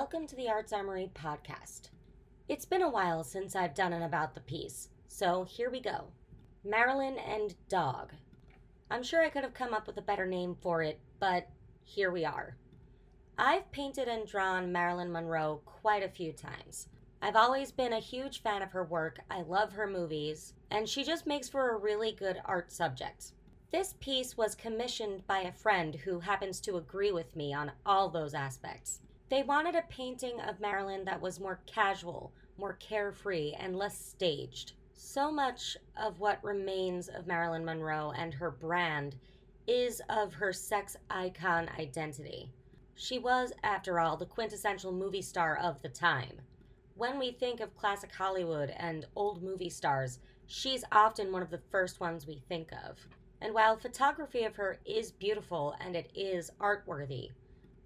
welcome to the Arts Armory podcast. It's been a while since I've done an About the Piece, so here we go. Marilyn and Dog. I'm sure I could have come up with a better name for it, but here we are. I've painted and drawn Marilyn Monroe quite a few times. I've always been a huge fan of her work, I love her movies, and she just makes for a really good art subject. This piece was commissioned by a friend who happens to agree with me on all those aspects. They wanted a painting of Marilyn that was more casual, more carefree, and less staged. So much of what remains of Marilyn Monroe and her brand is of her sex icon identity. She was, after all, the quintessential movie star of the time. When we think of classic Hollywood and old movie stars, she's often one of the first ones we think of. And while photography of her is beautiful and it is artworthy,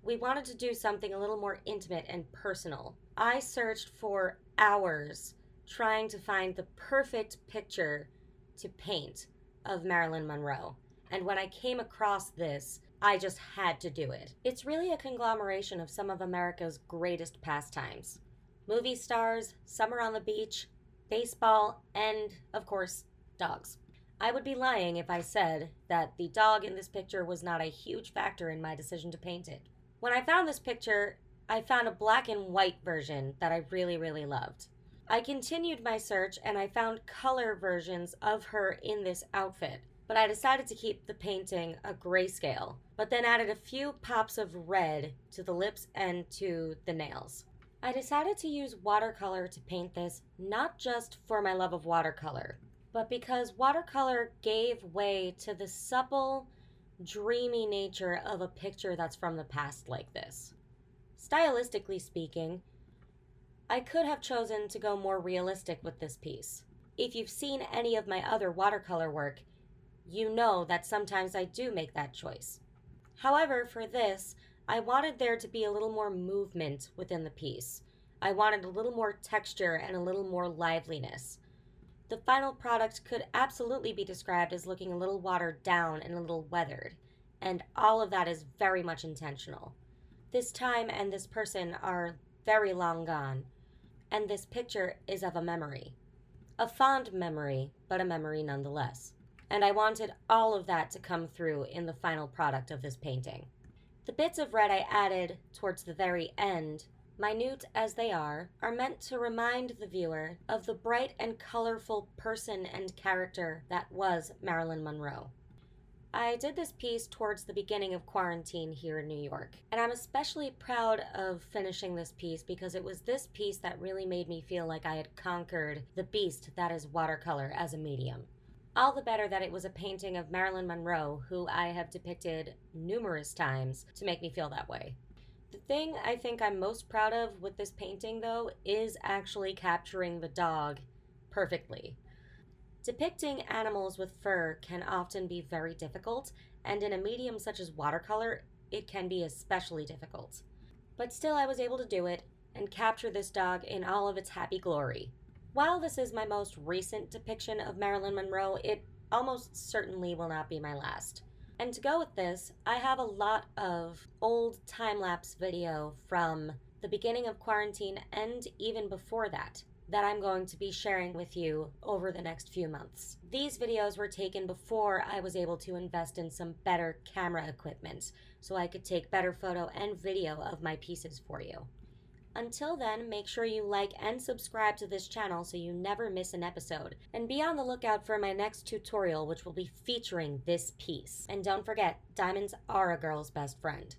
we wanted to do something a little more intimate and personal. I searched for hours trying to find the perfect picture to paint of Marilyn Monroe. And when I came across this, I just had to do it. It's really a conglomeration of some of America's greatest pastimes movie stars, summer on the beach, baseball, and, of course, dogs. I would be lying if I said that the dog in this picture was not a huge factor in my decision to paint it. When I found this picture, I found a black and white version that I really, really loved. I continued my search and I found color versions of her in this outfit, but I decided to keep the painting a grayscale, but then added a few pops of red to the lips and to the nails. I decided to use watercolor to paint this not just for my love of watercolor, but because watercolor gave way to the supple, dreamy nature of a picture that's from the past like this. Stylistically speaking, I could have chosen to go more realistic with this piece. If you've seen any of my other watercolor work, you know that sometimes I do make that choice. However, for this, I wanted there to be a little more movement within the piece. I wanted a little more texture and a little more liveliness. The final product could absolutely be described as looking a little watered down and a little weathered, and all of that is very much intentional. This time and this person are very long gone, and this picture is of a memory. A fond memory, but a memory nonetheless. And I wanted all of that to come through in the final product of this painting. The bits of red I added towards the very end minute as they are, are meant to remind the viewer of the bright and colorful person and character that was Marilyn Monroe. I did this piece towards the beginning of quarantine here in New York, and I'm especially proud of finishing this piece because it was this piece that really made me feel like I had conquered the beast that is watercolor as a medium. All the better that it was a painting of Marilyn Monroe, who I have depicted numerous times to make me feel that way. The thing I think I'm most proud of with this painting, though, is actually capturing the dog perfectly. Depicting animals with fur can often be very difficult, and in a medium such as watercolor, it can be especially difficult. But still, I was able to do it and capture this dog in all of its happy glory. While this is my most recent depiction of Marilyn Monroe, it almost certainly will not be my last. And to go with this, I have a lot of old time lapse video from the beginning of quarantine and even before that that I'm going to be sharing with you over the next few months. These videos were taken before I was able to invest in some better camera equipment so I could take better photo and video of my pieces for you. Until then, make sure you like and subscribe to this channel so you never miss an episode. And be on the lookout for my next tutorial, which will be featuring this piece. And don't forget, diamonds are a girl's best friend.